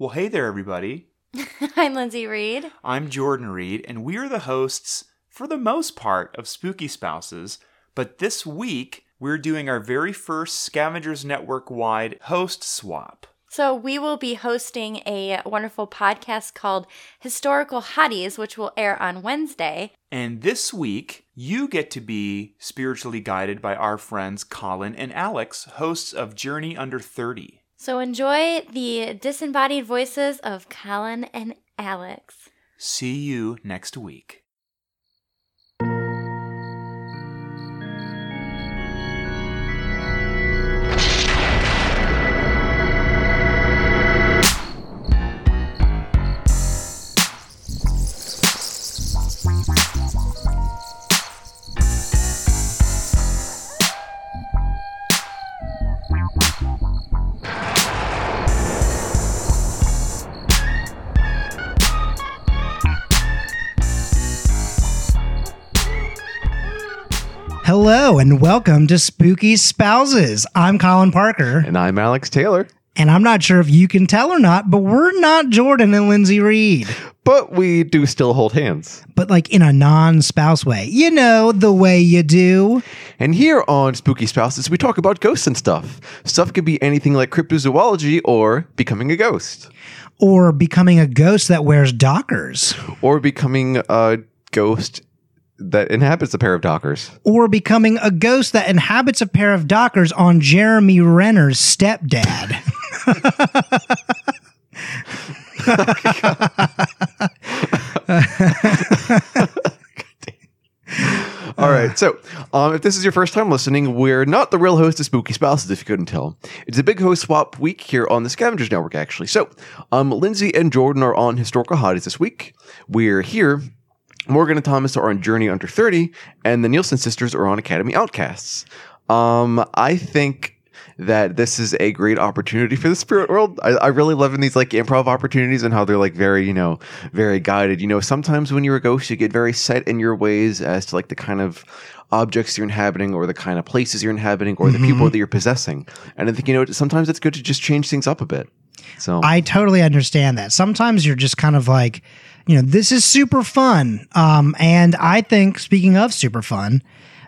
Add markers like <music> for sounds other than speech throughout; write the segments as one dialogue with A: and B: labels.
A: Well, hey there, everybody. <laughs>
B: I'm Lindsay Reed.
A: I'm Jordan Reed, and we are the hosts, for the most part, of Spooky Spouses. But this week, we're doing our very first Scavengers Network wide host swap.
B: So, we will be hosting a wonderful podcast called Historical Hotties, which will air on Wednesday.
A: And this week, you get to be spiritually guided by our friends Colin and Alex, hosts of Journey Under 30.
B: So, enjoy the disembodied voices of Colin and Alex.
A: See you next week.
C: Hello and welcome to Spooky Spouses. I'm Colin Parker,
D: And I'm Alex Taylor.
C: and I'm not sure if you can tell or not, but we're not Jordan and Lindsay Reed,
D: But we do still hold hands.
C: but like in a non spouse way. You know, the way you do.
D: And here on Spooky Spouses, we talk about ghosts and stuff. Stuff could be anything like cryptozoology or becoming a ghost,
C: Or becoming a ghost that wears dockers.
D: or becoming a ghost that inhabits a pair of dockers.
C: Or becoming a ghost that inhabits a pair of dockers on Jeremy Renner's stepdad. <laughs> <laughs>
D: All right. So, um, if this is your first time listening, we're not the real host of Spooky Spouses, if you couldn't tell. It's a big host swap week here on the Scavengers Network, actually. So, um, Lindsay and Jordan are on Historical Hotties this week. We're here. Morgan and Thomas are on Journey Under 30, and the Nielsen sisters are on Academy Outcasts. Um, I think that this is a great opportunity for the spirit world. I, I really love in these like improv opportunities and how they're like very, you know, very guided. You know, sometimes when you're a ghost, you get very set in your ways as to like the kind of objects you're inhabiting or the kind of places you're inhabiting or the people that you're possessing. And I think, you know, sometimes it's good to just change things up a bit. So
C: I totally understand that. Sometimes you're just kind of like, you know, this is super fun. Um, and I think, speaking of super fun,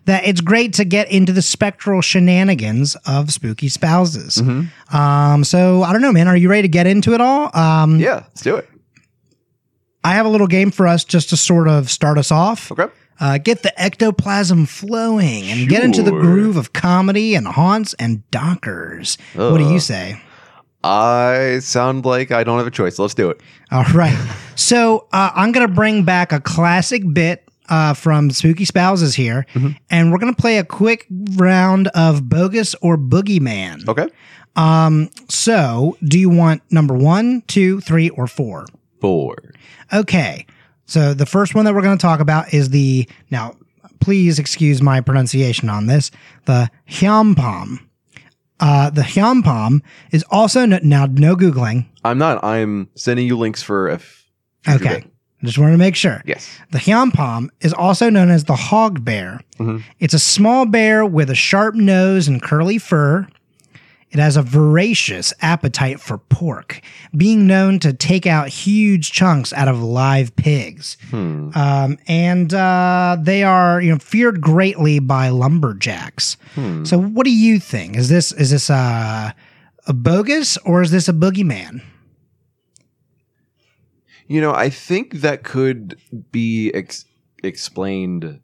C: that it's great to get into the spectral shenanigans of spooky spouses. Um, so I don't know, man. Are you ready to get into it all? Um,
D: yeah, let's do it.
C: I have a little game for us just to sort of start us off.
D: Okay.
C: Uh, get the ectoplasm flowing and get into the groove of comedy and haunts and dockers. What do you say?
D: I sound like I don't have a choice. Let's do it.
C: All right. So uh, I'm going to bring back a classic bit uh, from Spooky Spouses here, and we're going to play a quick round of Bogus or Boogeyman.
D: Okay.
C: So, do you want number one, two, three, or four?
D: Four.
C: Okay. So the first one that we're going to talk about is the now. Please excuse my pronunciation on this. The Hyampom. Uh, the Hyampom is also no, now no googling.
D: I'm not. I'm sending you links for if.
C: Okay. Just wanted to make sure.
D: Yes.
C: The Hyampom is also known as the hog bear. It's a small bear with a sharp nose and curly fur. It has a voracious appetite for pork, being known to take out huge chunks out of live pigs. Um, and uh, they are, you know, feared greatly by lumberjacks. So, what do you think? Is this is this uh, a bogus or is this a boogeyman?
D: You know, I think that could be ex- explained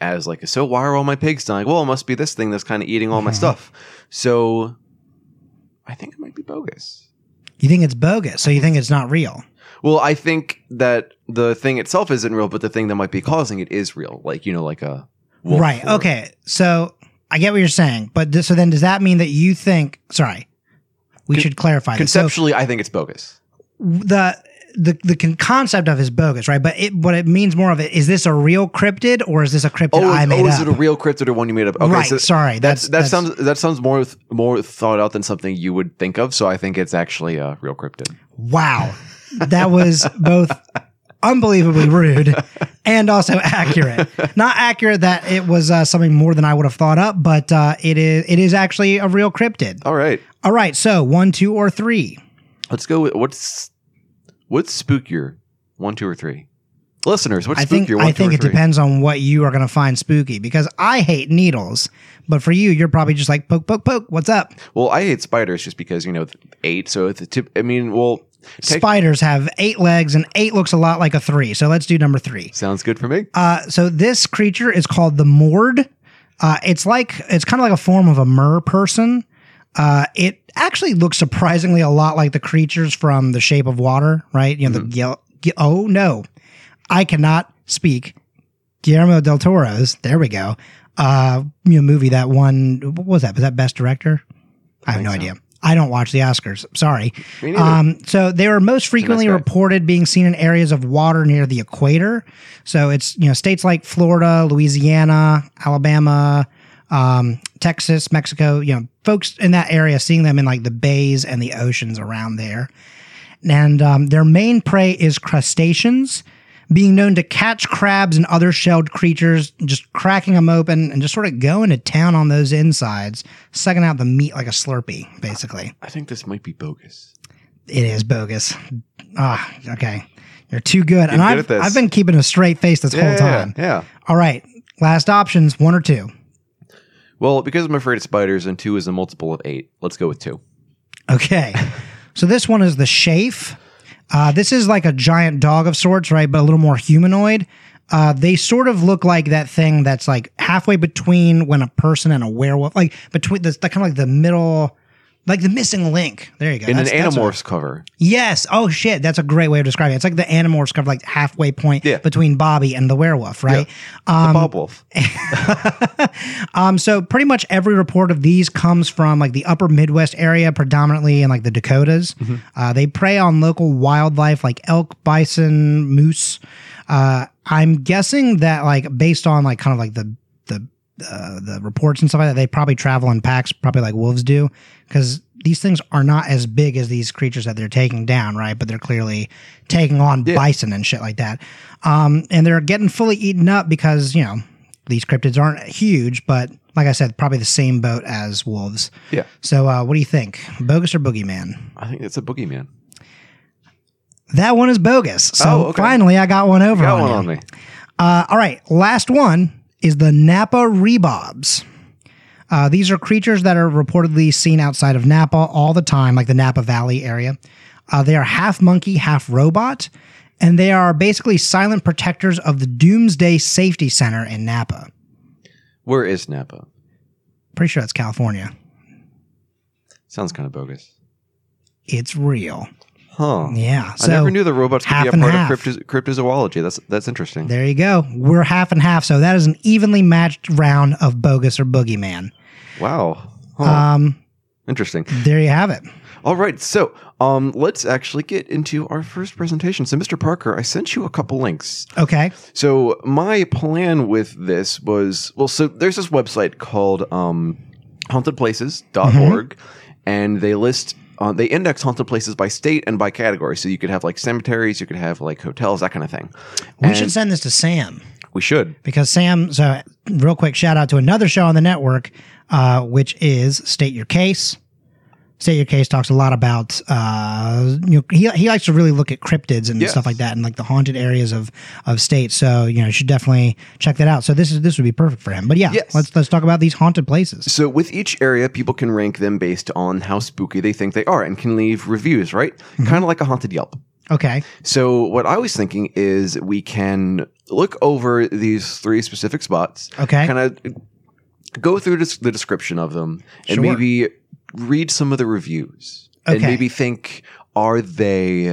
D: as like, so why are all my pigs dying? Well, it must be this thing that's kind of eating all my <laughs> stuff. So I think it might be bogus.
C: You think it's bogus, so you think it's not real.
D: Well, I think that the thing itself isn't real, but the thing that might be causing it is real. Like, you know, like a wolf
C: right.
D: or-
C: Okay. So I get what you're saying, but th- so then does that mean that you think? Sorry, we should clarify. This. So
D: Conceptually, I think it's bogus.
C: the the the concept of is bogus, right? But it what it means more of it is this a real cryptid or is this a cryptid
D: Oh,
C: I made
D: oh is it a real cryptid or one you made up? Okay,
C: right.
D: so
C: sorry.
D: that's,
C: That's,
D: that
C: that's
D: sounds that sounds more more thought out than something you would think of. So I think it's actually a real cryptid.
C: wow. That was both unbelievably rude and also accurate. Not accurate that it was uh, something more than I would have thought up, but uh, it is it is actually a real cryptid.
D: All right.
C: All right. So one, two, or three.
D: Let's go with what's what's spookier, one, two, or three. Listeners, what's
C: I think
D: spookier, one,
C: I think it
D: three?
C: depends on what you are going to find spooky because I hate needles, but for you, you're probably just like poke, poke, poke. What's up?
D: Well, I hate spiders just because you know eight. So it's a tip. I mean, well, take,
C: Spiders have eight legs, and eight looks a lot like a three. So let's do number three.
D: sounds good for me.
C: Uh, so this creature is called the Mord. Uh, it's like it's kind of like a form of a mer person. Uh, it actually looks surprisingly a lot like the creatures from The Shape of Water, right? You know, the yellow. Oh no, I cannot speak. Guillermo del Toro's. There we go. Uh, you know, movie that one. What was that? Was that Best Director? I have no idea. I don't watch the Oscars. Sorry. Um, so they are most frequently reported being seen in areas of water near the equator. So it's you know states like Florida, Louisiana, Alabama, um, Texas, Mexico. You know, folks in that area seeing them in like the bays and the oceans around there. And um, their main prey is crustaceans, being known to catch crabs and other shelled creatures, just cracking them open and just sort of going to town on those insides, sucking out the meat like a Slurpee, basically.
D: I think this might be bogus.
C: It is bogus. Ah, okay. You're too good. and
D: good
C: I've. I've been keeping a straight face this whole
D: yeah,
C: time.
D: yeah.
C: All right. Last options one or two.
D: Well, because I'm afraid of spiders, and two is a multiple of eight. Let's go with two.
C: Okay. <laughs> so this one is the Shafe. Uh, this is like a giant dog of sorts, right? But a little more humanoid. Uh, they sort of look like that thing that's like halfway between when a person and a werewolf, like between the, the kind of like the middle, like the missing link. There you go.
D: In
C: That's-
D: an Animorphs cover.
C: Yes. Oh shit. That's a great way of describing it. It's like the Animorphs cover, like halfway point
D: Yeah.
C: between Bobby and the werewolf, right?
D: The Bob Wolf. <laughs>
C: Um, so pretty much every report of these comes from like the upper Midwest area, predominantly in like the Dakotas. Uh, they prey on local wildlife like elk, bison, moose. Uh, I'm guessing that like based on like kind of like the uh, the reports and stuff like that, they probably travel in packs, probably like wolves do, because these things are not as big as these creatures that they're taking down, right? But they're clearly taking on bison and shit like that. Um, and they're getting fully eaten up because you know these cryptids aren't huge, but like I said, probably the same boat as wolves.
D: Yeah.
C: So, uh, what do you think, bogus or boogeyman?
D: I think it's a boogeyman.
C: That one is bogus. So
D: Oh, okay.
C: finally, I got one over
D: Got
C: on
D: one
C: you.
D: on me.
C: Uh, all right, last one is the Napa rebobs. Uh, these are creatures that are reportedly seen outside of Napa all the time, like the Napa Valley area. Uh, they are half monkey, half robot, and they are basically silent protectors of the Doomsday Safety Center in Napa.
D: Where is Napa?
C: Pretty sure that's California.
D: Sounds kind of bogus.
C: It's real.
D: Huh.
C: Yeah.
D: I never knew the robots could be a part
C: half.
D: of crypto- cryptozoology. That's that's interesting.
C: There you go. We're half and half. So that is an evenly matched round of bogus or boogeyman.
D: Wow. Huh.
C: Um,
D: interesting.
C: there you have it.
D: All right, so um, let's actually get into our first presentation. So, Mr. Parker, I sent you a couple links.
C: Okay.
D: So, my plan with this was well, so there's this website called um, hauntedplaces.org, and they list. Uh, they index haunted places by state and by category. So you could have like cemeteries, you could have like hotels, that kind of thing.
C: We
D: And
C: should send this to Sam
D: we should.
C: because Sam. So, real quick shout out to another show on the network, uh, which is State Your Case. State Your Case talks a lot about, uh, you know, he, he likes to really look at cryptids and
D: Yes.
C: stuff like that and like the haunted areas of, of states. So, you know, you should definitely check that out. So this is, this would be perfect for him. But yeah,
D: Yes.
C: let's, let's talk about these haunted places.
D: So with each area, people can rank them based on how spooky they think they are and can leave reviews, right?
C: Mm-hmm.
D: Kind of like a haunted Yelp.
C: Okay.
D: So what I was thinking is we can look over these three specific spots.
C: Okay.
D: Kind of go through the description of them and
C: Sure.
D: maybe read some of the reviews and maybe think: Are they?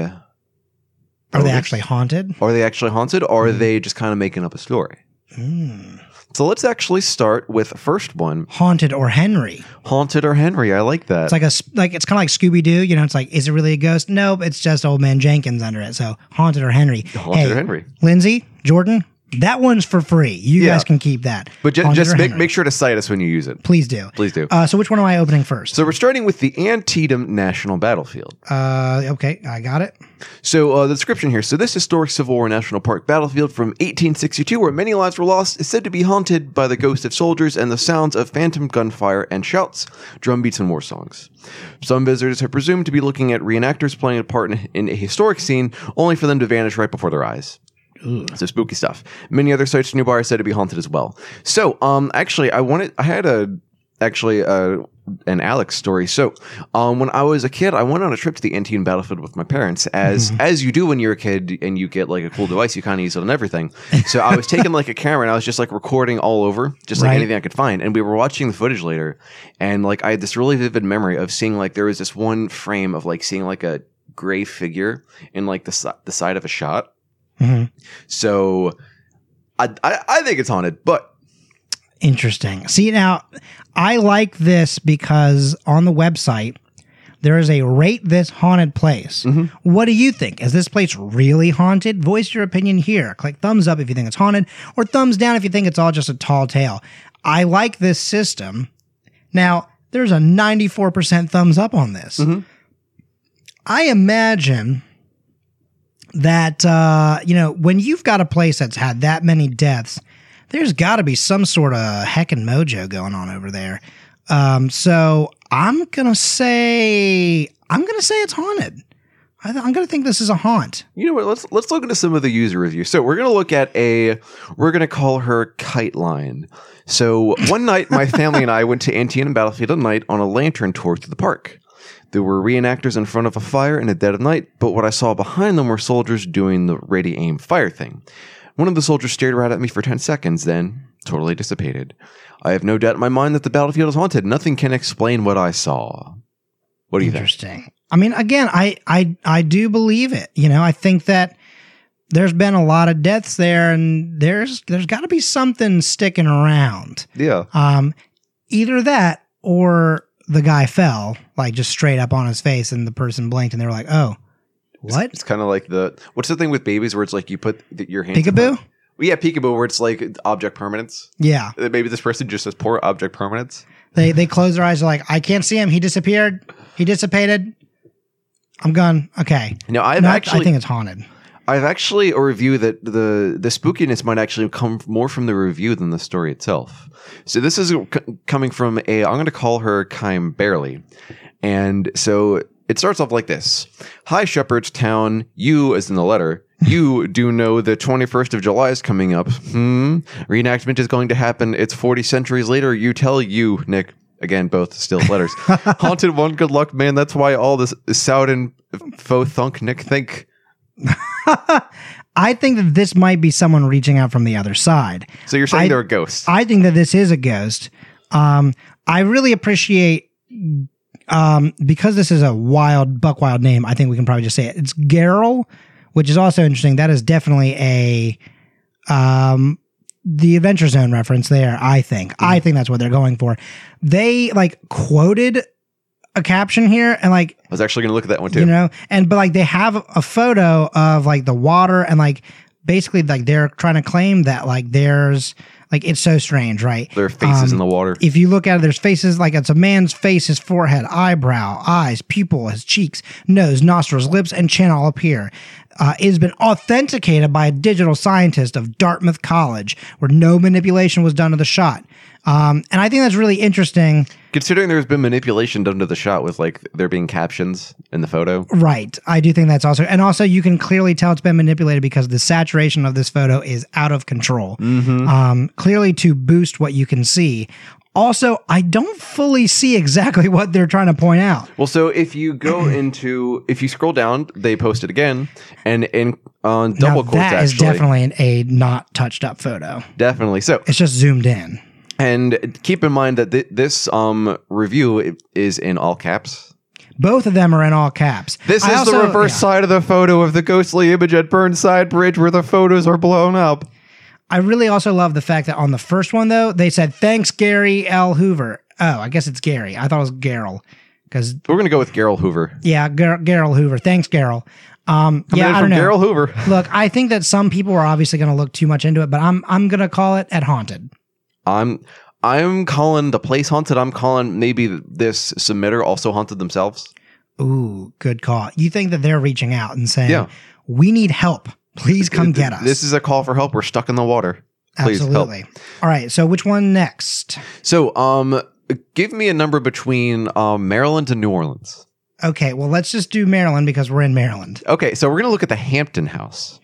C: Are they actually haunted?
D: Are they actually haunted, or
C: Mm.
D: are they just kind of making up a story?
C: Hmm.
D: So let's actually start with the first one:
C: Haunted or Henry?
D: haunted or Henry. I like that.
C: It's like a like it's kind of like Scooby Doo. You know, it's like is it really a ghost? Nope, it's just old man Jenkins under it. So haunted or Henry?
D: haunted
C: Hey,
D: or Henry.
C: Lindsay, Jordan, That one's for free. You
D: Yeah.
C: guys can keep that.
D: But ju- just make, make sure to cite us when you use it.
C: Please do.
D: Please do.
C: Uh, so which one am I opening first?
D: So we're starting with the Antietam National Battlefield.
C: uh, okay, I got it.
D: So uh, the description here. So this historic Civil War National Park battlefield from 1862, where many lives were lost, is said to be haunted by the ghosts of soldiers and the sounds of phantom gunfire and shouts, drumbeats, and war songs. Some visitors have presumed to be looking at reenactors playing a part in, in a historic scene, only for them to vanish right before their eyes. So spooky stuff. Many other sites nearby are said to be haunted as well. So, um, actually, I wanted, I had a, actually, uh, an Alex story. So, um, when I was a kid, I went on a trip to the Antietam battlefield with my parents, as as you do when you're a kid and you get like a cool device, you kind of use it on everything. So I was taking like a camera and I was just like recording all over, just like
C: Right.
D: anything I could find. And we were watching the footage later, and like I had this really vivid memory of seeing like there was this one frame of like seeing like a gray figure in like the the side of a shot.
C: Mhm.
D: So I, I I think it's haunted, but
C: Interesting. See now, I like this because on the website there is a rate this haunted place. What do you think? Is this place really haunted? Voice your opinion here. Click thumbs up if you think it's haunted, or thumbs down if you think it's all just a tall tale. I like this system. Now, there's a 94% thumbs up on this. I imagine that uh, you know when you've got a place that's had that many deaths, there's got to be some sort of heckin' mojo going on over there. Um, so I'm gonna say I'm gonna say it's haunted. I I'm gonna think this is a haunt.
D: you know what? Let's let's look into some of the user reviews. So we're gonna look at a we're gonna call her Kite Line. So one night, my family and I went to Antietam Battlefield at night on a lantern tour through the park. There were reenactors in front of a fire in the dead of night, but what I saw behind them were soldiers doing the ready aim fire thing. One of the soldiers stared right at me for 10 seconds, then totally dissipated. I have no doubt in my mind that the battlefield is haunted. Nothing can explain what I saw. What do you think?
C: Interesting. I mean, again, I I I do believe it. You know, I think that there's been a lot of deaths there, and there's there's got to be something sticking around.
D: Yeah.
C: Um, either that or the guy fell like just straight up on his face, and the person blinked, and they were like, "Oh, what?
D: It's kind of like the what's the thing with babies where it's like you put the, your hand
C: Peekaboo?
D: Well, yeah, peekaboo, where it's like object permanence.
C: Yeah."
D: Uh, Maybe this person just has poor object permanence.
C: They they close their eyes. They're like, "I can't see him. He disappeared. He dissipated. I'm gone. Okay."
D: Now, I've
C: No, I-
D: actually,
C: I think it's haunted.
D: I've actually a review that the the spookiness might actually come more from the review than the story itself. So this is c- coming from a I'm going to call her Kime Barely, and so it starts off like this: Hi Shepherdstown, you as in the letter. <laughs> You do know the 21st of July is coming up. Hmm. Reenactment is going to happen. It's 40 centuries later. You tell you, Nick. Again, both still letters. <laughs> Haunted one, good luck, man. That's why all this Soudin faux thunk Nick think. <laughs>
C: I think that this might be someone reaching out from the other side.
D: So you're saying
C: I-
D: they're a ghost?
C: I think that this is a ghost. Um, I really appreciate um, because this is a wild buck wild name. I think we can probably just say it. It's Geralt, which is also interesting. That is definitely a um, the Adventure Zone reference there. I think. I think that's what they're going for. They like quoted a caption here and like
D: I was actually to look at that one too.
C: you know and but like they have a photo of like the water and like basically like they're trying to claim that like there's like it's so strange right
D: Their faces in
C: Um,
D: the water.
C: if you look at it there's faces like it's a man's face his forehead eyebrow eyes pupil his cheeks nose nostrils lips and chin all appear uh, it has been authenticated by a digital scientist of dartmouth college where no manipulation was done to the shot um, and i think that's really interesting
D: Considering there's been manipulation done to the shot with like there being captions in the photo.
C: Right. I do think that's also, and also you can clearly tell it's been manipulated because the saturation of this photo is out of control. Um, clearly to boost what you can see. Also, I don't fully see exactly <laughs> what they're trying to point out.
D: Well, so if you go <clears throat> into if you scroll down, they post it again, and in on double
C: now,
D: quotes
C: that is
D: actually,
C: definitely an, a not touched up photo.
D: definitely. So
C: It's just zoomed in.
D: And keep in mind that th- this um review is in all caps.
C: Both of them are in all caps.
D: This
C: I
D: is the reverse
C: yeah.
D: side of the photo of the ghostly image at Burnside Bridge where the photos are blown up.
C: I really also love the fact that on the first one though, they said thanks Gary L. Hoover. Oh, I guess it's Gary. I thought it was Gerald. because
D: We're gonna go with Gerald Hoover.
C: yeah, Gar- Garrel Hoover. Thanks, Garrel. Um, yeah, I don't know.
D: Gerald Hoover. <laughs>
C: Look, I think that some people are obviously going to look too much into it, but I'm I'm going to call it at haunted.
D: I'm I'm calling the place haunted. I'm calling maybe this submitter also haunted themselves.
C: Ooh, good call. You think that they're reaching out and saying,
D: Yeah.
C: "We need help. Please come get us."
D: This is a call for help. We're stuck in the water. Please help.
C: absolutely. All right. So, which one next?
D: So, um, give me a number between um, Maryland and New Orleans.
C: Okay. Well, let's just do Maryland because we're in Maryland.
D: Okay, so we're gonna look at the Hampton House.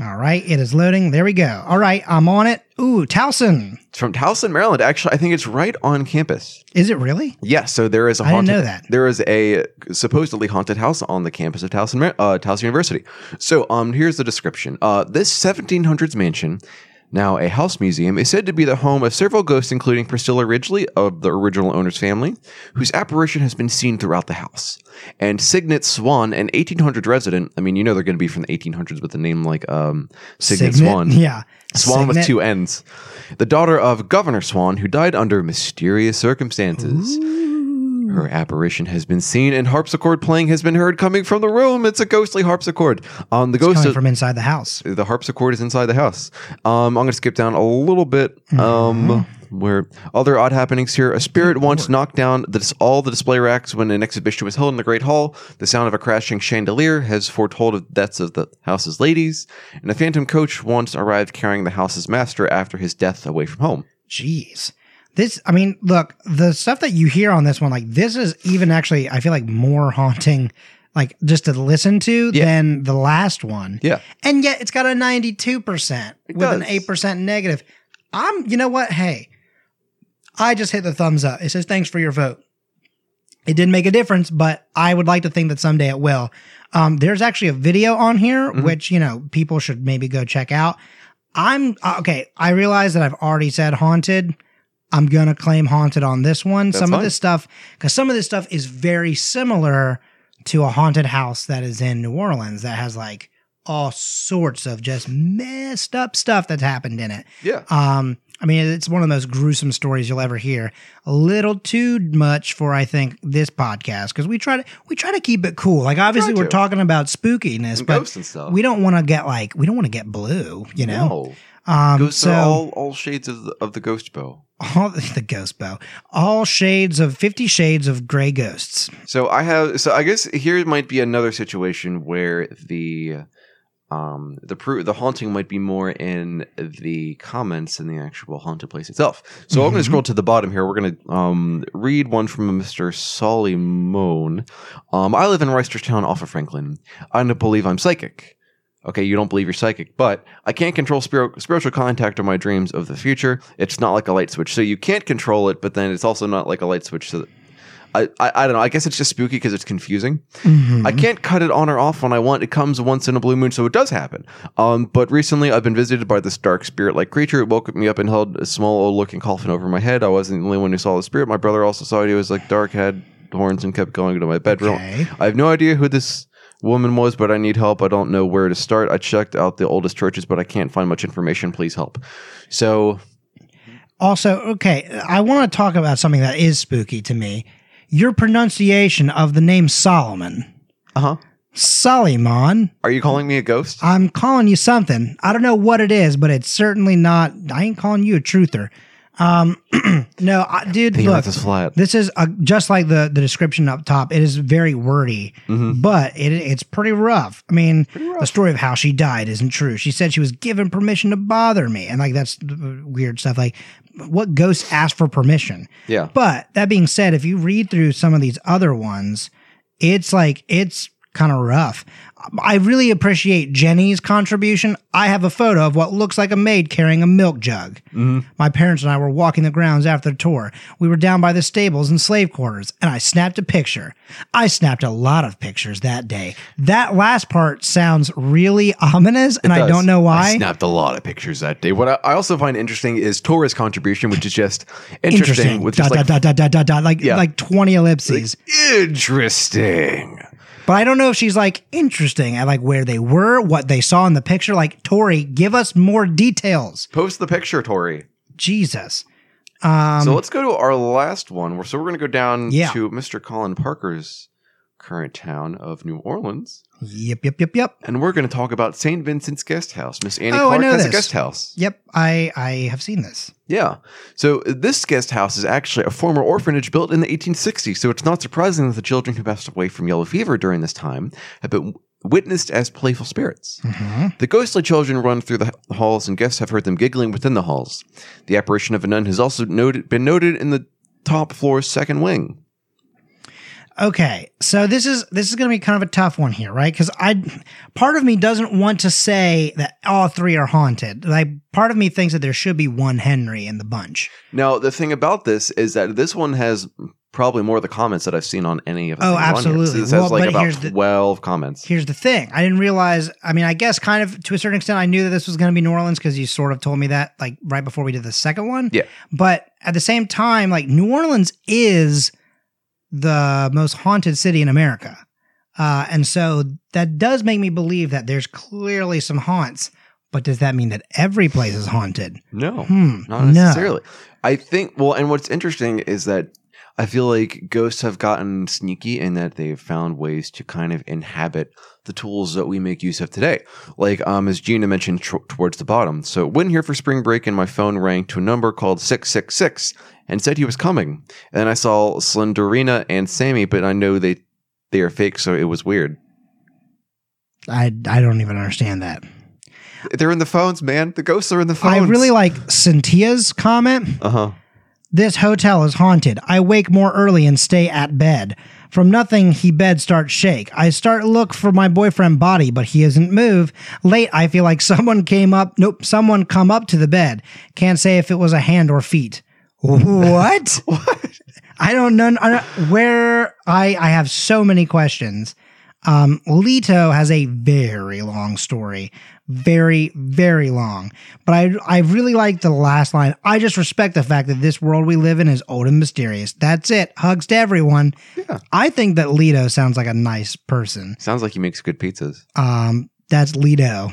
C: All right. It is loading. There we go. All right. I'm on it. Ooh, Towson.
D: It's from Towson, Maryland. Actually, I think it's right on campus.
C: Is it really?
D: Yes, so there is a
C: I didn't know that.
D: There is a supposedly haunted house on the campus of Towson, uh, Towson University. So, um, here's the description. Uh, this 1700s mansion, now a house museum, is said to be the home of several ghosts, including Priscilla Ridgely of the original owner's family, whose apparition has been seen throughout the house, and Signet Swan, an 1800 resident. I mean, you know they're going to be from the 1800s with a name like um, Signet, Swan.
C: Yeah.
D: Swan with two N's. The daughter of Governor Swan, who died under mysterious circumstances. Her apparition has been seen, and harpsichord playing has been heard coming from the room. It's a ghostly harpsichord. Um, the ghost
C: Coming
D: of,
C: from inside the house.
D: the harpsichord is inside the house. Um, I'm going to skip down a little bit. Um, where other odd happenings here. A spirit once knocked down the, all the display racks when an exhibition was held in the Great Hall. The sound of a crashing chandelier has foretold of deaths of the house's ladies. And a phantom coach once arrived carrying the house's master after his death away from home.
C: Jeez. This, I mean, look, the stuff that you hear on this one, like this is even actually, I feel like more <laughs> haunting, like just to listen to
D: Yeah.
C: than the last one.
D: Yeah.
C: And yet it's got a 92% with an 8% negative. I'm, you know what? Hey, I just hit the thumbs up. It says, thanks for your vote. It didn't make a difference, but I would like to think that someday it will. Um, there's actually a video on here,
D: Mm-hmm.
C: which, you know, people should maybe go check out. I'm uh, okay. I realize that I've already said haunted. I'm gonna claim haunted on this one. some of this stuff, because some of this stuff is very similar to a haunted house that is in New Orleans that has like all sorts of just messed up stuff that's happened in it.
D: Yeah.
C: Um, I mean, it's one of the most gruesome stories you'll ever hear. A little too much for I think this podcast because we try to we try to keep it cool. Like obviously we're talking about spookiness,
D: And
C: but we don't want to get like we don't want to get blue, you know.
D: No.
C: Um,
D: Ghosts
C: so
D: all, all shades of the, of the ghost bow.
C: all <laughs> the ghost bow, all shades of Fifty Shades of Gray Ghosts.
D: So I have. So I guess here might be another situation where the um the pro- the haunting might be more in the comments than the actual haunted place itself. So I'm going to scroll to the bottom here. We're going to um read one from Mr. Solly Moan. Um, I live in Reisterstown off of Franklin. I don't believe I'm psychic. Okay, you don't believe you're psychic, but I can't control spir- spiritual contact or my dreams of the future. It's not like a light switch, so you can't control it, but then it's also not like a light switch. So I, I, I don't know. I guess it's just spooky because it's confusing. I can't cut it on or off when I want. It comes once in a blue moon, so it does happen. Um, but recently I've been visited by this dark spirit-like creature. It woke me up and held a small old-looking coffin over my head. I wasn't the only one who saw the spirit. My brother also saw it. He was like dark, had horns, and kept going to my bedroom.
C: Okay.
D: I have no idea who this woman was, but I need help. I don't know where to start. I checked out the oldest churches, but I can't find much information. Please help. So
C: Also, okay, I want to talk about something that is spooky to me. Your pronunciation of the name Solomon,
D: Uh huh.
C: Solomon.
D: Are you calling me a ghost?
C: I'm calling you something. I don't know what it is, but it's certainly not. I ain't calling you a truther. Um, <clears throat> no, I, dude,
D: Think
C: look,
D: this flat.
C: this is a, just like the the description up top. It is very wordy,
D: Mm-hmm.
C: but it it's pretty rough. I mean, the story of how she died isn't true. She said she was given permission to bother me, and like that's uh, weird stuff. Like, what ghost asked for permission?
D: Yeah.
C: But that being said, if you read through some of these other ones, it's like it's kind of rough. I really appreciate Jenny's contribution. I have a photo of what looks like a maid carrying a milk jug. Mm-hmm. My parents and I were walking the grounds after the tour. We were down by the stables and slave quarters, and I snapped a picture. I snapped a lot of pictures that day. That last part sounds really ominous, and I don't know why.
D: I snapped a lot of pictures that day. What I, I also find interesting is Tori's contribution, which is just interesting,
C: Interesting.
D: with
C: Dot,
D: just like
C: dot, dot, dot, dot, dot, like,
D: Yeah.
C: like 20 ellipses.
D: interesting.
C: But I don't know if she's like interesting at like where they were, what they saw in the picture. Like Tori, give us more details.
D: Post the picture, Tori.
C: Jesus. Um,
D: so let's go to our last one. So we're going to go down
C: Yeah.
D: to Mr. Colin Parker's current town of New Orleans,
C: yep, yep, yep, yep,
D: and we're going to talk about St. Vincent's Guest House. Miss Annie
C: Oh, I
D: Clark
C: know
D: has a
C: this.
D: guest house.
C: yep. I I have seen this.
D: Yeah. So this guest house is actually a former orphanage built in the 1860s. So it's not surprising that the children who passed away from yellow fever during this time have been witnessed as playful spirits.
C: Mhm.
D: The ghostly children run through the halls, and guests have heard them giggling within the halls. The apparition of a nun has also noted, been noted in the top floor's second wing.
C: Okay, so this is this is going to be kind of a tough one here, right? Because I, part of me doesn't want to say that all three are haunted. Like, part of me thinks that there should be one Henry in the bunch.
D: Now, the thing about this is that this one has probably more of the comments that I've seen on any of the
C: Oh,
D: things on here.
C: absolutely.
D: So this
C: Well,
D: has like about
C: here's the-
D: 12 comments.
C: Here's the thing: I didn't realize. I mean, I guess kind of to a certain extent, I knew that this was going to be New Orleans because you sort of told me that like right before we did the second one.
D: Yeah.
C: But at the same time, like New Orleans is the most haunted city in America, uh, and so that does make me believe that there's clearly some haunts. But does that mean that every place is haunted?
D: No.
C: Hmm.
D: Not
C: no.
D: necessarily. I think well, and what's interesting is that I feel like ghosts have gotten sneaky in that they've found ways to kind of inhabit the tools that we make use of today. Like um, as Gina mentioned tr- towards the bottom. So went here for spring break, and my phone rang to a number called six six six, and said he was coming. And I saw Slenderina and Sammy, but I know they they are fake, so it was weird.
C: I I don't even understand that.
D: They're in the phones, man. The ghosts are in the phones.
C: I really like Cynthia's comment.
D: Uh huh.
C: This hotel is haunted. I wake more early and stay at bed. From nothing, he bed starts shake. I start look for my boyfriend body, but he isn't move. Late, I feel like someone came up. Nope, someone come up to the bed. Can't say if it was a hand or feet. What? <laughs>
D: What?
C: I don't know I don't- where. I I have so many questions. Um, Leto has a very long story, very very long. But I I really like the last line. I just respect the fact that this world we live in is old and mysterious. That's it. Hugs to everyone.
D: Yeah.
C: I think that Leto sounds like a nice person.
D: Sounds like he makes good pizzas.
C: Um, that's Leto.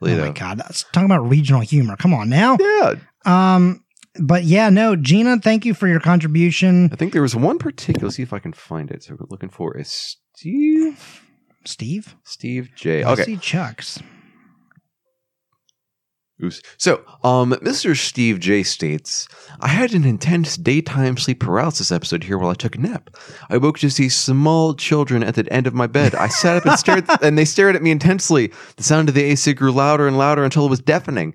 D: Leto.
C: Oh my god, that's talking about regional humor. Come on now.
D: Yeah.
C: Um, but yeah, no, Gina, thank you for your contribution.
D: I think there was one particular. Let's see if I can find it. So we're looking for is Steve
C: Steve.
D: Steve J. Okay.
C: see Chucks.
D: Oops. So, um, Mr. Steve J states, I had an intense daytime sleep paralysis episode here while I took a nap. I woke to see small children at the end of my bed. I sat up and <laughs> stared, and they stared at me intensely. The sound of the AC grew louder and louder until it was deafening.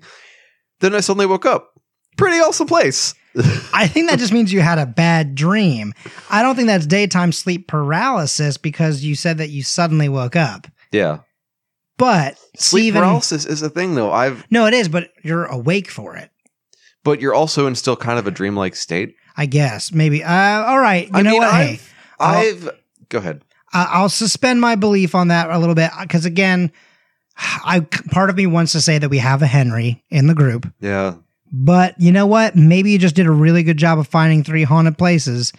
D: Then I suddenly woke up. Pretty awesome place. <laughs>
C: I think that just means you had a bad dream. I don't think that's daytime sleep paralysis because you said that you suddenly woke up.
D: Yeah.
C: But
D: Sleep
C: Steven,
D: paralysis is a thing, though. I've,
C: no, it is, but you're awake for it.
D: but you're also in still kind of a dreamlike state.
C: I guess maybe. Uh, all right. You
D: I
C: know
D: mean,
C: what?
D: I've,
C: hey,
D: I've, go ahead.
C: I'll suspend my belief on that a little bit because again, I part of me wants to say that we have a Henry in the group,
D: Yeah.
C: but you know what? Maybe you just did a really good job of finding three haunted places.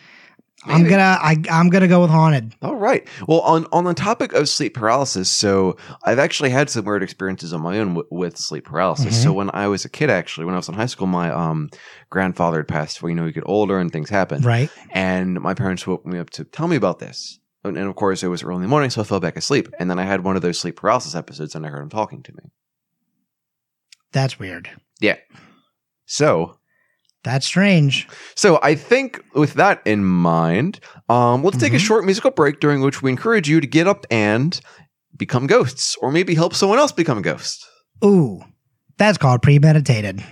C: I'm gonna I, I'm gonna go with haunted.
D: All right. Well, on on the topic of sleep paralysis, so I've actually had some weird experiences on my own w- with sleep paralysis.
C: Mhm.
D: So when I was a kid, actually, when I was in high school, my um grandfather had passed away. You know, you get older and things happen,
C: Right.
D: and my parents woke me up to tell me about this. And, and of course, it was early in the morning, so I fell back asleep. And then I had one of those sleep paralysis episodes, and I heard him talking to me.
C: That's weird. Yeah.
D: So
C: That's strange.
D: So I think with that in mind, um, let's take a
C: Mhm.
D: short musical break during which we encourage you to get up and become ghosts, or maybe help someone else become a ghost.
C: Ooh, that's called premeditated.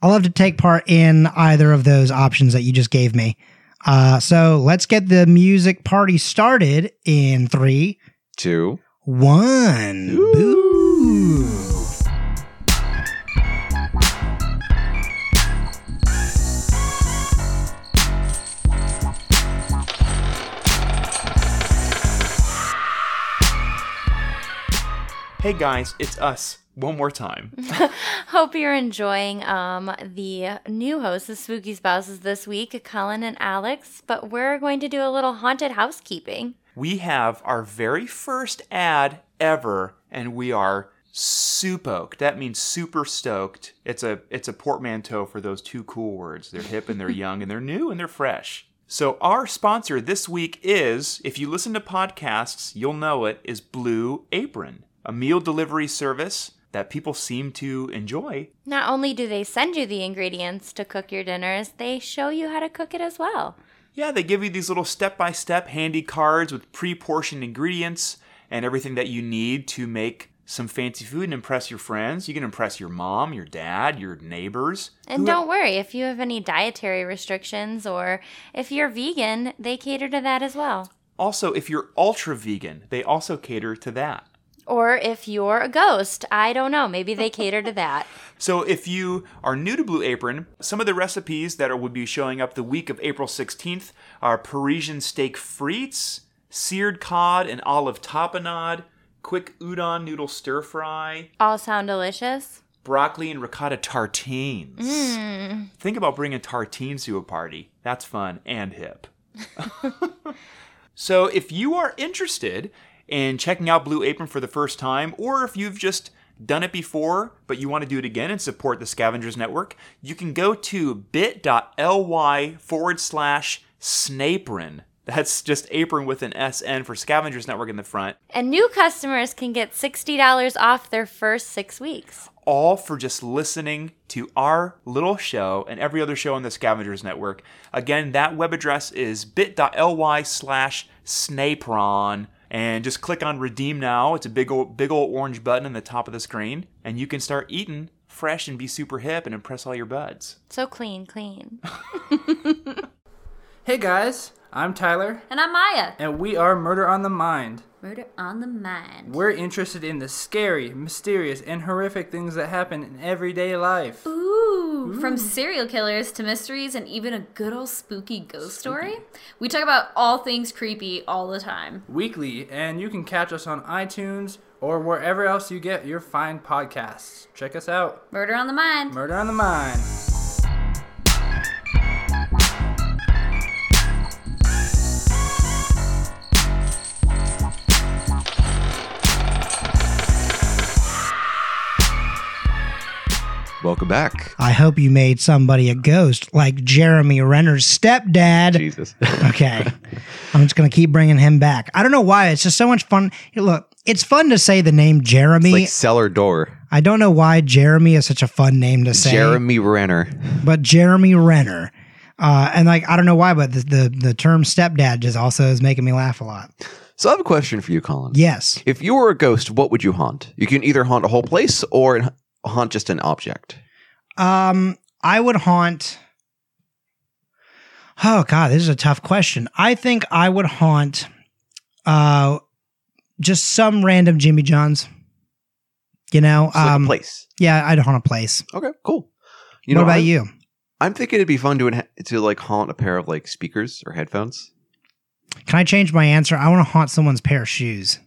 C: I'll love to take part in either of those options that you just gave me. Uh, so let's get the music party started in three,
D: two,
C: one.
D: Ooh.
C: Boo.
A: Hey guys, it's us. One more time. <laughs>
B: Hope you're enjoying um, the new hosts of Spooky Spouses this week, Colin and Alex. But we're going to do a little haunted housekeeping.
A: We have our very first ad ever, and we are Supoked. That means super stoked. It's a it's a portmanteau for those two cool words. They're hip and they're <laughs> young and they're new and they're fresh. So our sponsor this week is, if you listen to podcasts, you'll know it, is Blue Apron, a meal delivery service that people seem to enjoy.
B: Not only do they send you the ingredients to cook your dinners, they show you how to cook it as well.
A: Yeah, they give you these little step-by-step handy cards with pre-portioned ingredients and everything that you need to make some fancy food and impress your friends. You can impress your mom, your dad, your neighbors.
B: And don't worry, if you have any dietary restrictions or if you're vegan, they cater to that as well.
A: Also, if you're ultra vegan, they also cater to that.
B: Or if you're a ghost, I don't know, maybe they cater to that. <laughs>
A: So, if you are new to Blue Apron, some of the recipes that are, will be showing up the week of April 16th are Parisian steak frites, seared cod and olive tapenade, quick udon noodle stir fry,
B: All sound delicious.
A: broccoli and ricotta tartines. Hmm. Think about bringing tartines to a party. That's fun and hip. <laughs> <laughs> so, if you are interested in checking out Blue Apron for the first time, or if you've just done it before but you want to do it again and support the Scavengers Network, you can go to bit.ly forward slash snapron. That's just apron with an SN for Scavengers Network in the front.
B: And new customers can get $60 off their first six weeks.
A: all for just listening to our little show and every other show on the Scavengers Network. Again, that web address is bit.ly slash snapron. And just click on redeem now. It's a big old, big old orange button on the top of the screen. And you can start eating fresh and be super hip and impress all your buds.
B: So clean, clean. <laughs>
E: Hey guys, I'm Tyler,
F: And I'm Maya.
E: and we are Murder on the Mind.
F: Murder on the Mind.
E: We're interested in the scary, mysterious, and horrific things that happen in everyday life.
F: Ooh, from serial killers to mysteries and even a good old spooky ghost story. We talk about all things creepy all the time.
E: Weekly, and you can catch us on iTunes or wherever else you get your fine podcasts. Check us out.
F: Murder on the Mind.
E: Murder on the Mind.
D: Welcome back.
C: I hope you made somebody a ghost like Jeremy Renner's stepdad.
D: Jesus. <laughs>
C: Okay. I'm just going to keep bringing him back. I don't know why. It's just so much fun. Hey, Look, it's fun to say the name Jeremy.
D: like cellar door.
C: I don't know why Jeremy is such a fun name to say.
D: Jeremy Renner.
C: but Jeremy Renner. Uh, and like I don't know why, but the, the the term stepdad just also is making me laugh a lot.
D: So I have a question for you, Colin.
C: Yes.
D: If you were a ghost, what would you haunt? You can either haunt a whole place or haunt just an object.
C: Um, I would haunt. Oh God, this is a tough question. I think I would haunt, uh, just some random Jimmy Johns. You know,
D: So like
C: um,
D: a place.
C: yeah, I'd haunt a place.
D: Okay, cool.
C: what
D: know,
C: about
D: I'm,
C: you?
D: I'm thinking it'd be fun to inha- to like haunt a pair of like speakers or headphones.
C: Can I change my answer? I want to haunt someone's pair of shoes.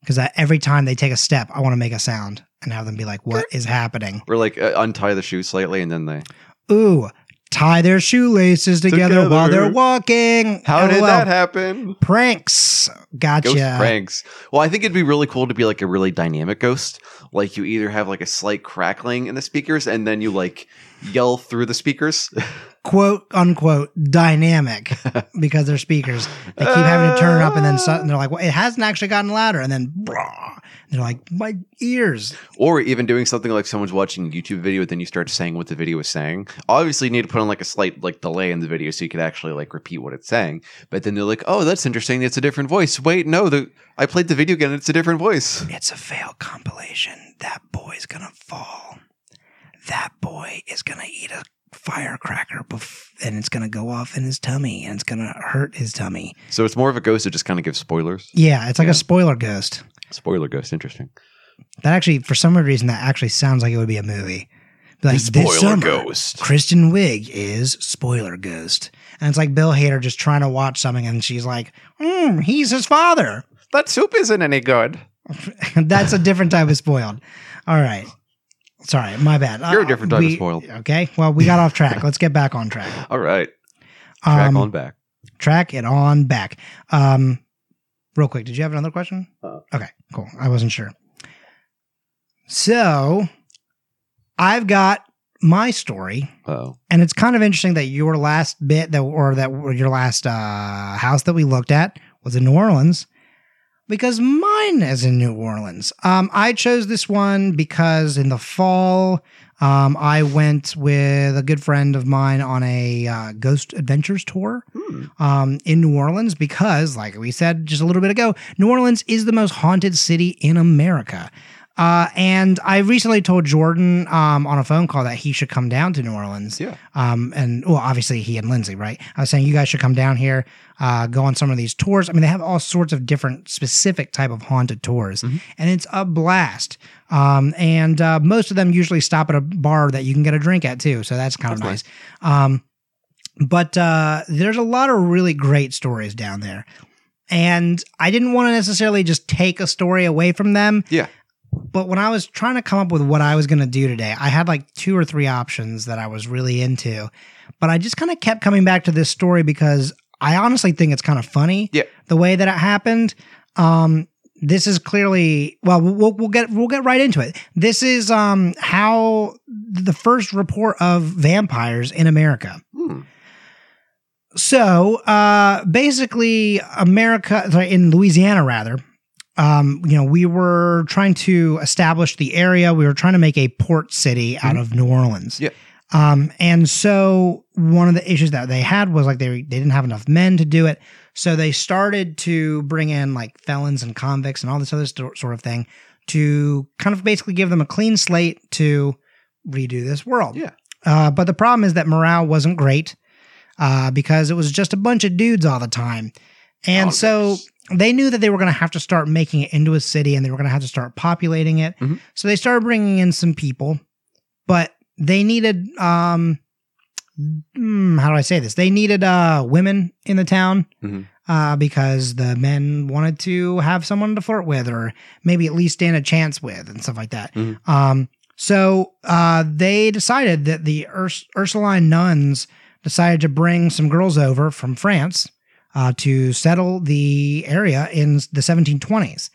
C: Because every time they take a step, I want to make a sound and have them be like, "What is happening?"
D: Or like uh, untie the shoe slightly and then they.
C: Ooh, tie their shoelaces together, while they're walking.
D: How did that happen?
C: Pranks. Gotcha.
D: Ghost pranks. Well, I think it'd be really cool to be like a really dynamic ghost. Like you either have like a slight crackling in the speakers and then you like yell through the speakers. <laughs>
C: quote unquote dynamic <laughs> because they're speakers. They keep having to turn it up and then su- and they're like, well, it hasn't actually gotten louder. And then brah, and they're like, my ears.
D: or even doing something like someone's watching a YouTube video, then you start saying what the video is saying. Obviously, you need to put on like a slight like delay in the video so you could actually like repeat what it's saying. But then they're like, "Oh, that's interesting. It's a different voice." Wait, no, the I played the video again. It's a different voice.
C: It's a fail compilation. That boy's gonna fall. That boy is gonna eat a firecracker bef- and it's gonna go off in his tummy and it's gonna hurt his tummy.
D: So it's more of a ghost that just kind of gives spoilers.
C: Yeah, it's like
D: Yeah.
C: a spoiler ghost.
D: Spoiler ghost, interesting.
C: That actually, for some reason, that actually sounds like it would be a movie. Like
D: The
C: this
D: spoiler
C: summer,
D: ghost.
C: Kristen Wiig is spoiler ghost, and it's like Bill Hader just trying to watch something, and she's like, mm, "He's his father."
D: That soup isn't any good. <laughs>
C: That's a different type of spoiled. All right, sorry, my bad.
D: You're a
C: Uh,
D: different type of spoiled.
C: Okay, well, we got off track. Let's get back on track. <laughs>
D: All right, track
C: Um,
D: on back.
C: track it on back. Um, real quick, did you have another question?
D: Uh.
C: okay, cool. I wasn't sure. So I've got my story,
D: Oh,
C: and it's kind of interesting that your last bit that or that or your last uh, house that we looked at was in New Orleans. Because mine is in New Orleans. Um, I chose this one because in the fall, um, I went with a good friend of mine on a uh, Ghost Adventures tour um, in New Orleans because, like we said just a little bit ago, New Orleans is the most haunted city in America. Uh, and I recently told Jordan um, on a phone call that he should come down to New Orleans.
D: Yeah.
C: Um, and well, obviously he and Lindsay, right? I was saying you guys should come down here, uh, go on some of these tours. I mean, they have all sorts of different specific type of haunted tours, and it's a blast. Um, and uh, most of them usually stop at a bar that you can get a drink at too, so that's kind of nice. Um, but uh, there's a lot of really great stories down there. And I didn't want to necessarily just take a story away from them.
D: Yeah.
C: But when I was trying to come up with what I was going to do today, I had like two or three options that I was really into. But I just kind of kept coming back to this story because I honestly think it's kind of funny
D: Yeah.
C: the way that it happened. Um, this is clearly well, we'll we'll get we'll get right into it. This is um how the first report of vampires in America.
D: Hmm.
C: So uh, basically, America sorry, in Louisiana rather. Um, you know, we were trying to establish the area. We were trying to make a port city out of New Orleans.
D: Yeah.
C: Um, and so one of the issues that they had was like they they didn't have enough men to do it. So they started to bring in like felons and convicts and all this other sto- sort of thing to kind of basically give them a clean slate to redo this world.
D: Yeah.
C: Uh, but the problem is that morale wasn't great uh, because it was just a bunch of dudes all the time. And so they knew that they were going to have to start making it into a city and they were going to have to start populating it.
D: Mhm.
C: So they started bringing in some people, but they needed, um, hmm, how do I say this? They needed uh, women in the town
D: Mhm.
C: uh, because the men wanted to have someone to flirt with or maybe at least stand a chance with and stuff like that.
D: Mhm.
C: Um, so uh, they decided that the Urs- Ursuline nuns decided to bring some girls over from France uh, to settle the area in the 1720s.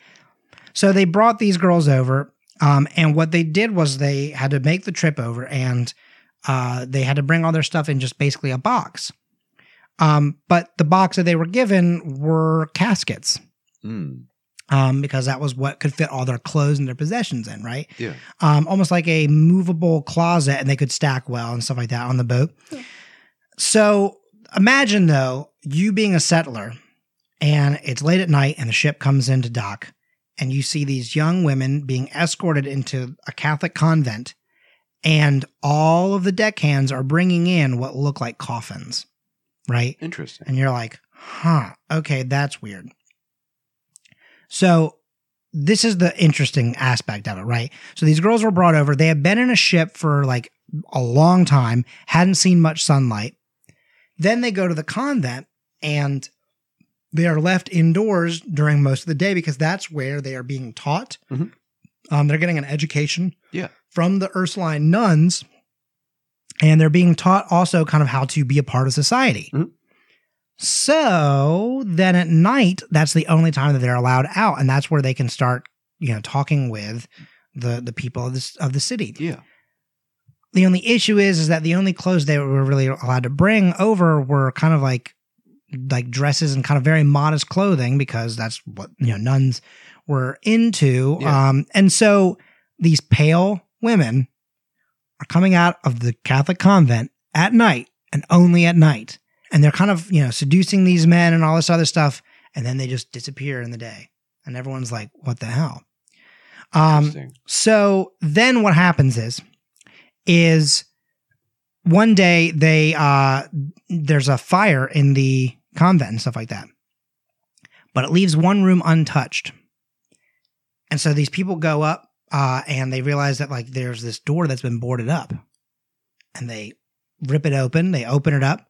C: So they brought these girls over, um, and what they did was they had to make the trip over, and uh, they had to bring all their stuff in just basically a box. Um, but the box that they were given were caskets,
D: Mm.
C: um, because that was what could fit all their clothes and their possessions in, right?
D: Yeah.
C: um, almost like a movable closet, and they could stack well and stuff like that on the boat. So imagine though you being a settler, and it's late at night, and the ship comes into dock, and you see these young women being escorted into a Catholic convent, and all of the deckhands are bringing in what look like coffins, right?
D: Interesting.
C: And you're like, huh, okay, that's weird. So this is the interesting aspect of it, right? So these girls were brought over. They had been in a ship for like a long time, hadn't seen much sunlight. Then they go to the convent and they are left indoors during most of the day because that's where they are being taught.
D: Mhm.
C: Um, they're getting an education
D: Yeah.
C: from the Ursuline nuns, and they're being taught also kind of how to be a part of society.
D: Mhm.
C: So then at night, that's the only time that they're allowed out, and that's where they can start, you know, talking with the the people of this of the city.
D: Yeah.
C: The only issue is is that the only clothes they were really allowed to bring over were kind of like like dresses and kind of very modest clothing because that's what you know nuns were into.
D: Yeah.
C: Um, and so these pale women are coming out of the Catholic convent at night and only at night, and they're kind of you know seducing these men and all this other stuff, and then they just disappear in the day, and everyone's like, "What the hell?" Um, so then what happens is is one day they uh there's a fire in the convent and stuff like that. But it leaves one room untouched. And so these people go up uh and they realize that like there's this door that's been boarded up. And they rip it open, they open it up,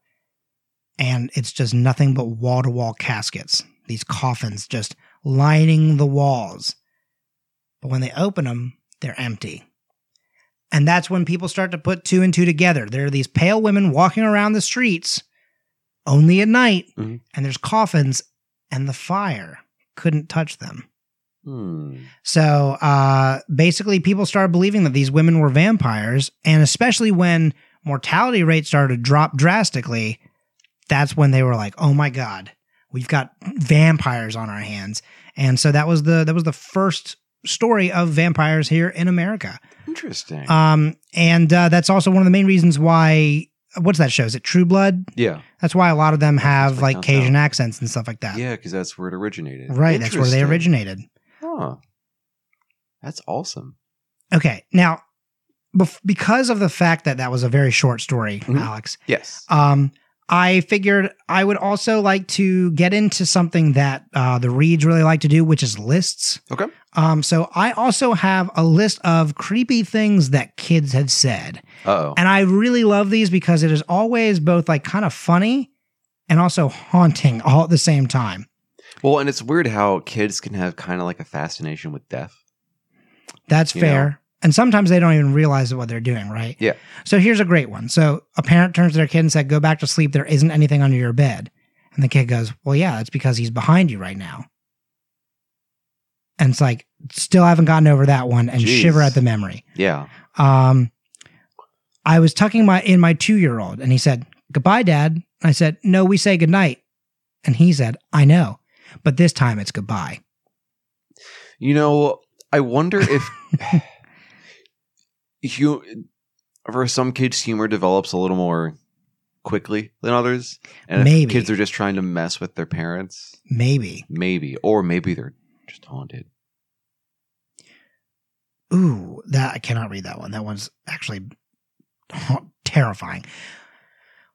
C: and it's just nothing but wall to wall caskets. These coffins just lining the walls. But when they open them, they're empty. And that's when people start to put two and two together. There are these pale women walking around the streets only at night,
D: Mhm.
C: and there's coffins, and the fire couldn't touch them.
D: Hmm.
C: So uh, basically, people started believing that these women were vampires, and especially when mortality rates started to drop drastically, that's when they were like, "Oh my god, we've got vampires on our hands." And so that was the that was the first story of vampires here in America.
D: Interesting.
C: Um, and uh, that's also one of the main reasons why. What's that show? Is it True Blood?
D: yeah.
C: That's why a lot of them have like Cajun accents and stuff like that.
D: Yeah, because that's where it originated.
C: Right, that's where they originated.
D: Huh. That's awesome.
C: Okay, now bef- because of the fact that that was a very short story,
D: Mhm.
C: Alex,
D: Yes.
C: um, I figured I would also like to get into something that uh, the Reeds really like to do, which is lists.
D: Okay.
C: Um, so I also have a list of creepy things that kids have said,
D: oh.
C: and I really love these because it is always both like kind of funny and also haunting all at the same time.
D: Well, and it's weird how kids can have kind of like a fascination with death.
C: That's fair. And sometimes they don't even realize what they're doing, right?
D: Yeah.
C: So here's a great one. So a parent turns to their kid and said, Go back to sleep. There isn't anything under your bed. And the kid goes, Well, yeah, that's because he's behind you right now. And it's like, still haven't gotten over that one and
D: Jeez.
C: shiver at the memory.
D: Yeah.
C: Um, I was tucking my in my two year old and he said, Goodbye, Dad. And I said, No, we say goodnight. And he said, I know, but this time it's goodbye.
D: You know, I wonder if <laughs> you for some kids humor develops a little more quickly than others. And
C: Maybe.
D: kids are just trying to mess with their parents,
C: Maybe.
D: maybe. Or maybe they're just haunted.
C: Ooh, that I cannot read that one. That one's actually terrifying.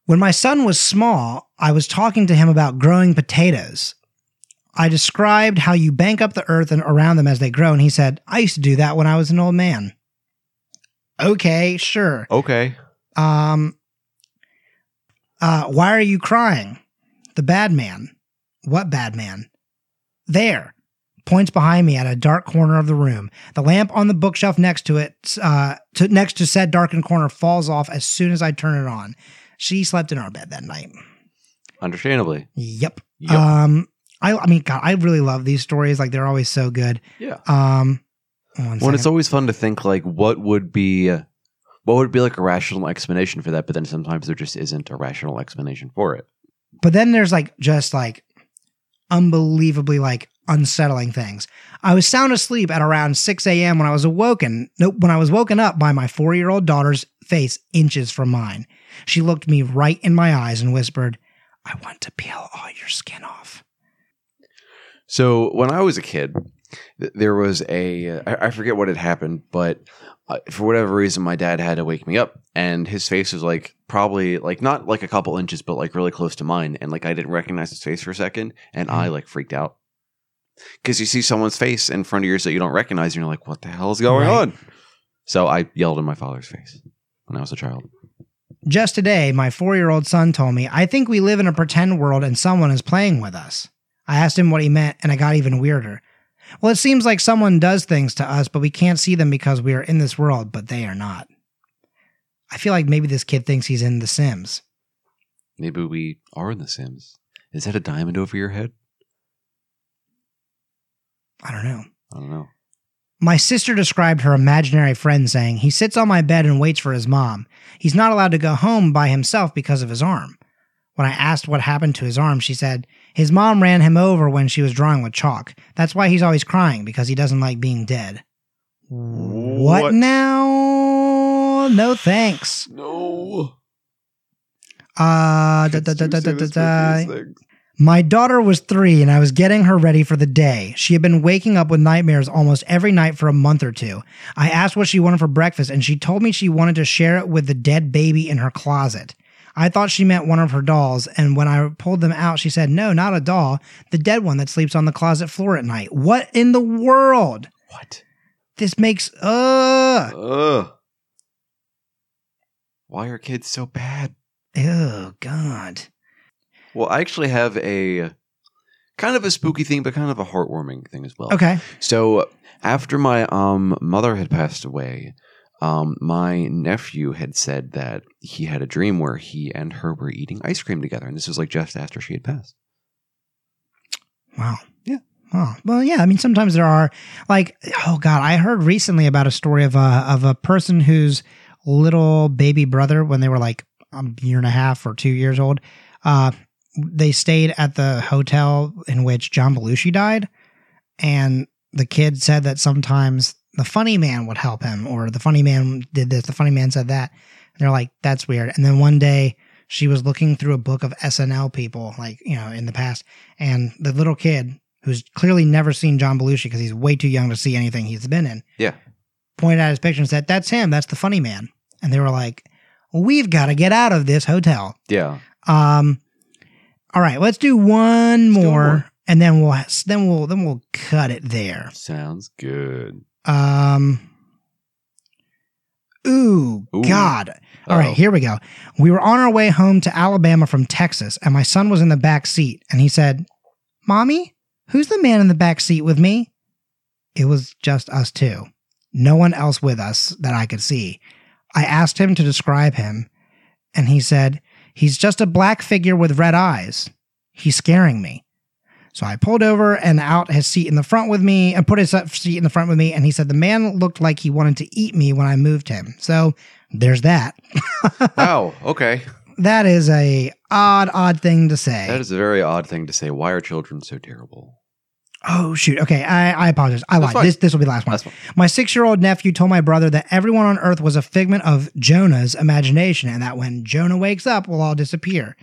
C: When my son was small, I was talking to him about growing potatoes. I described how you bank up the earth and around them as they grow, and he said, "I used to do that when I was an old man." Okay, sure.
D: Okay.
C: Um, uh, why are you crying? The bad man. What bad man? There. Points behind me at a dark corner of the room. The lamp on the bookshelf next to it, uh, to, next to said darkened corner, falls off as soon as I turn it on. She slept in our bed that night.
D: Understandably.
C: Yep.
D: Yep.
C: Um, I, I mean, God, I really love these stories. Like they're always so good.
D: yeah.
C: Um, one
D: Well, it's always fun to think like what would be what would be like a rational explanation for that, but then sometimes there just isn't a rational explanation for it.
C: But then there's like just like unbelievably like unsettling things. I was sound asleep at around 6 a.m. when I was awoken. Nope, when I was woken up by my four year old daughter's face inches from mine. She looked me right in my eyes and whispered, I want to peel all your skin off.
D: So when I was a kid, th- there was a I, I forget what had happened, but uh, for whatever reason, my dad had to wake me up, and his face was like probably like not like a couple inches, but like really close to mine, and like I didn't recognize his face for a second, and I like freaked out because you see someone's face in front of yours that you don't recognize, and you're like, "What the hell is going
C: Right.
D: on?" So I yelled in my father's face when I was a child.
C: Just today, my four year old son told me, I think we live in a pretend world and someone is playing with us. I asked him what he meant, and I got even weirder. Well, it seems like someone does things to us, but we can't see them because we are in this world, but they are not. I feel like maybe this kid thinks he's in The Sims.
D: Maybe we are in The Sims. Is that a diamond over your head?
C: I don't know.
D: I don't know.
C: My sister described her imaginary friend saying, He sits on my bed and waits for his mom. He's not allowed to go home by himself because of his arm. When I asked what happened to his arm, she said, His mom ran him over when she was drawing with chalk. That's why he's always crying because he doesn't like being dead. What,
D: What?
C: now? No thanks.
D: No.
C: Uh, da, da, da, da, da, da. My daughter was three and I was getting her ready for the day. She had been waking up with nightmares almost every night for a month or two. I asked what she wanted for breakfast and she told me she wanted to share it with the dead baby in her closet. I thought she meant one of her dolls, and when I pulled them out, she said, No, not a doll, the dead one that sleeps on the closet floor at night. What in the world?
D: What?
C: This makes, uh,
D: Ugh. Why are kids so bad?
C: oh, God.
D: Well, I actually have a kind of a spooky thing, but kind of a heartwarming thing as well.
C: Okay.
D: So after my um mother had passed away, um my nephew had said that he had a dream where he and her were eating ice cream together, and this was like just after she had passed.
C: Wow.
D: Yeah.
C: Oh, well, yeah. I mean, sometimes there are like, oh God, I heard recently about a story of a of a person whose little baby brother, when they were like a year and a half or two years old, uh, they stayed at the hotel in which John Belushi died, and the kid said that sometimes the funny man would help him, or the funny man did this, the funny man said that. And they're like, that's weird. And then one day she was looking through a book of SNL people, like, you know, in the past, and the little kid who's clearly never seen John Belushi because he's way too young to see anything he's been in,
D: Yeah.
C: pointed at his picture and said, That's him. That's the funny man. And they were like, We've got to get out of this hotel.
D: Yeah.
C: Um, all right, let's do one more,
D: more.
C: and then we'll then we'll then we'll cut it there.
D: Sounds good.
C: Um, ooh,
D: Ooh.
C: God. All right, here we go. We were on our way home to Alabama from Texas, and my son was in the back seat, and he said, "Mommy, who's the man in the back seat with me?" It was just us two. No one else with us that I could see. I asked him to describe him, and he said, He's just a black figure with red eyes. He's scaring me. So I pulled over and out his seat in the front with me and put his seat in the front with me. And he said the man looked like he wanted to eat me when I moved him. So there's that. <laughs>
D: Wow. Okay.
C: that is a odd, odd thing to say.
D: That is a very odd thing to say. Why are children so terrible?
C: Oh shoot. Okay, I, I apologize. I lied. This this will be the last one.
D: Fine.
C: My six year old nephew told my brother that everyone on Earth was a figment of Jonah's imagination, and that when Jonah wakes up, we'll all disappear.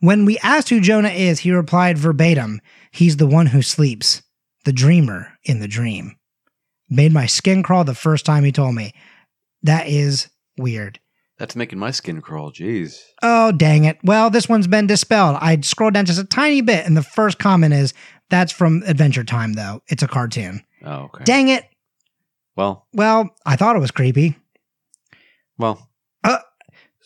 C: When we asked who Jonah is, he replied verbatim, "He's the one who sleeps, the dreamer in the dream." Made my skin crawl the first time he told me. That is weird.
D: That's making my skin crawl. Jeez.
C: Oh, dang it. Well, this one's been dispelled. I scrolled down just a tiny bit, and the first comment is that's from Adventure Time, though. It's a cartoon.
D: Oh, okay.
C: Dang it.
D: Well,
C: Well, I thought it was creepy.
D: well.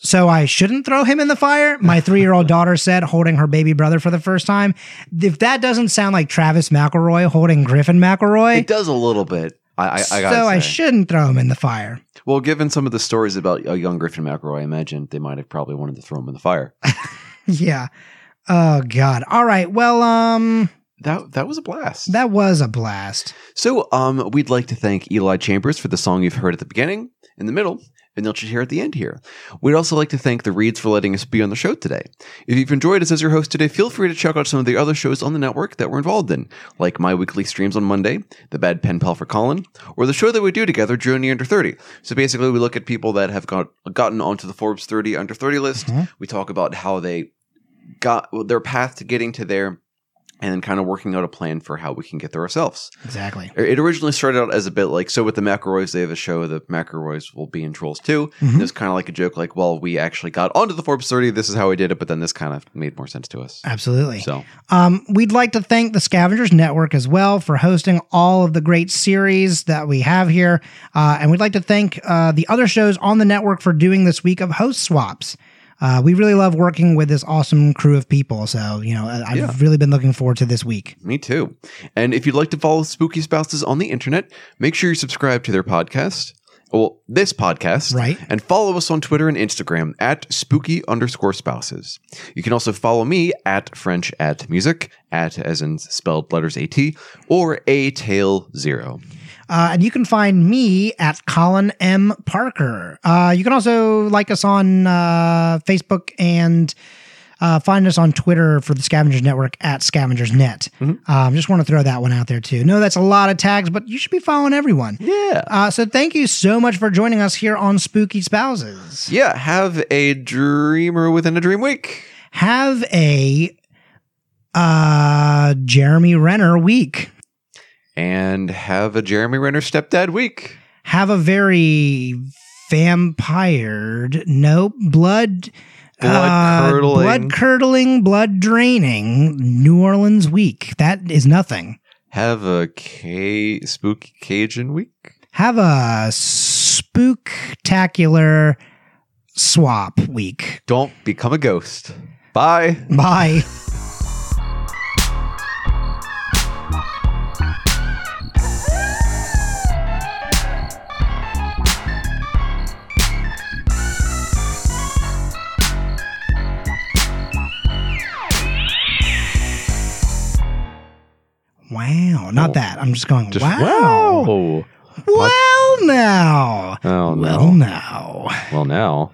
C: So I shouldn't throw him in the fire? My three year old daughter said, holding her baby brother for the first time. If that doesn't sound like Travis McElroy holding Griffin McElroy,
D: It does a little bit. I, I, I
C: so I shouldn't throw him in the fire.
D: Well, given some of the stories about a young Griffin McElroy, I imagine they might have probably wanted to throw him in the fire. <laughs>
C: yeah. Oh God. All right. Well, um,
D: that that was a blast.
C: that was a blast.
D: So, um, we'd like to thank Eli Chambers for the song you've heard at the beginning, in the middle, and you'll hear at the end here. We'd also like to thank the Reeds for letting us be on the show today. If you've enjoyed us as your host today, feel free to check out some of the other shows on the network that we're involved in, like My Weekly Streams on Monday, The Bad Pen Pal for Colin, or the show that we do together, Journey Under 30. So basically, we look at people that have got, gotten onto the Forbes 30 Under 30 list. Mm-hmm. We talk about how they got their path to getting to there, and then kind of working out a plan for how we can get there ourselves.
C: Exactly.
D: It originally started out as a bit like so with the McElroys, they have a show. The McElroys will be in Trolls too.
C: Mhm.
D: It was kind of like a joke, like, well, we actually got onto the Forbes 30. This is how we did it, but then this kind of made more sense to us.
C: Absolutely.
D: So
C: Um, we'd like to thank the Scavengers Network as well for hosting all of the great series that we have here. Uh, and we'd like to thank uh, the other shows on the network for doing this week of host swaps. Uh, we really love working with this awesome crew of people. So, you know, I've
D: Yeah.
C: really been looking forward to this week.
D: me too. And if you'd like to follow Spooky Spouses on the internet, make sure you subscribe to their podcast. Well, this podcast.
C: Right.
D: And follow us on Twitter and Instagram at spooky underscore spouses. You can also follow me at French at music, at as in spelled letters AT, or A Tail Zero.
C: Uh, and you can find me at Colin M. Parker. Uh, you can also like us on uh, Facebook and uh, find us on Twitter for the Scavengers Network at Scavengers Net. Um, just want to throw that one out there too. No, that's a lot of tags, but you should be following everyone.
D: Yeah.
C: Uh, so thank you so much for joining us here on Spooky Spouses.
D: Yeah, have a dreamer within a dream week.
C: Have a uh, Jeremy Renner week.
D: And have a Jeremy Renner stepdad week.
C: have a very vampired, no blood,
D: Blood-curdling.
C: Uh, blood curdling, blood draining New Orleans week. That is nothing.
D: Have a K spooky Cajun week.
C: Have a spooktacular swap week.
D: Don't become a ghost. Bye.
C: Bye. <laughs> wow. Not oh. that. I'm just going,
D: Just
C: wow.
D: wow.
C: Well, now.
D: Oh, no.
C: Well, now.
D: Well, now.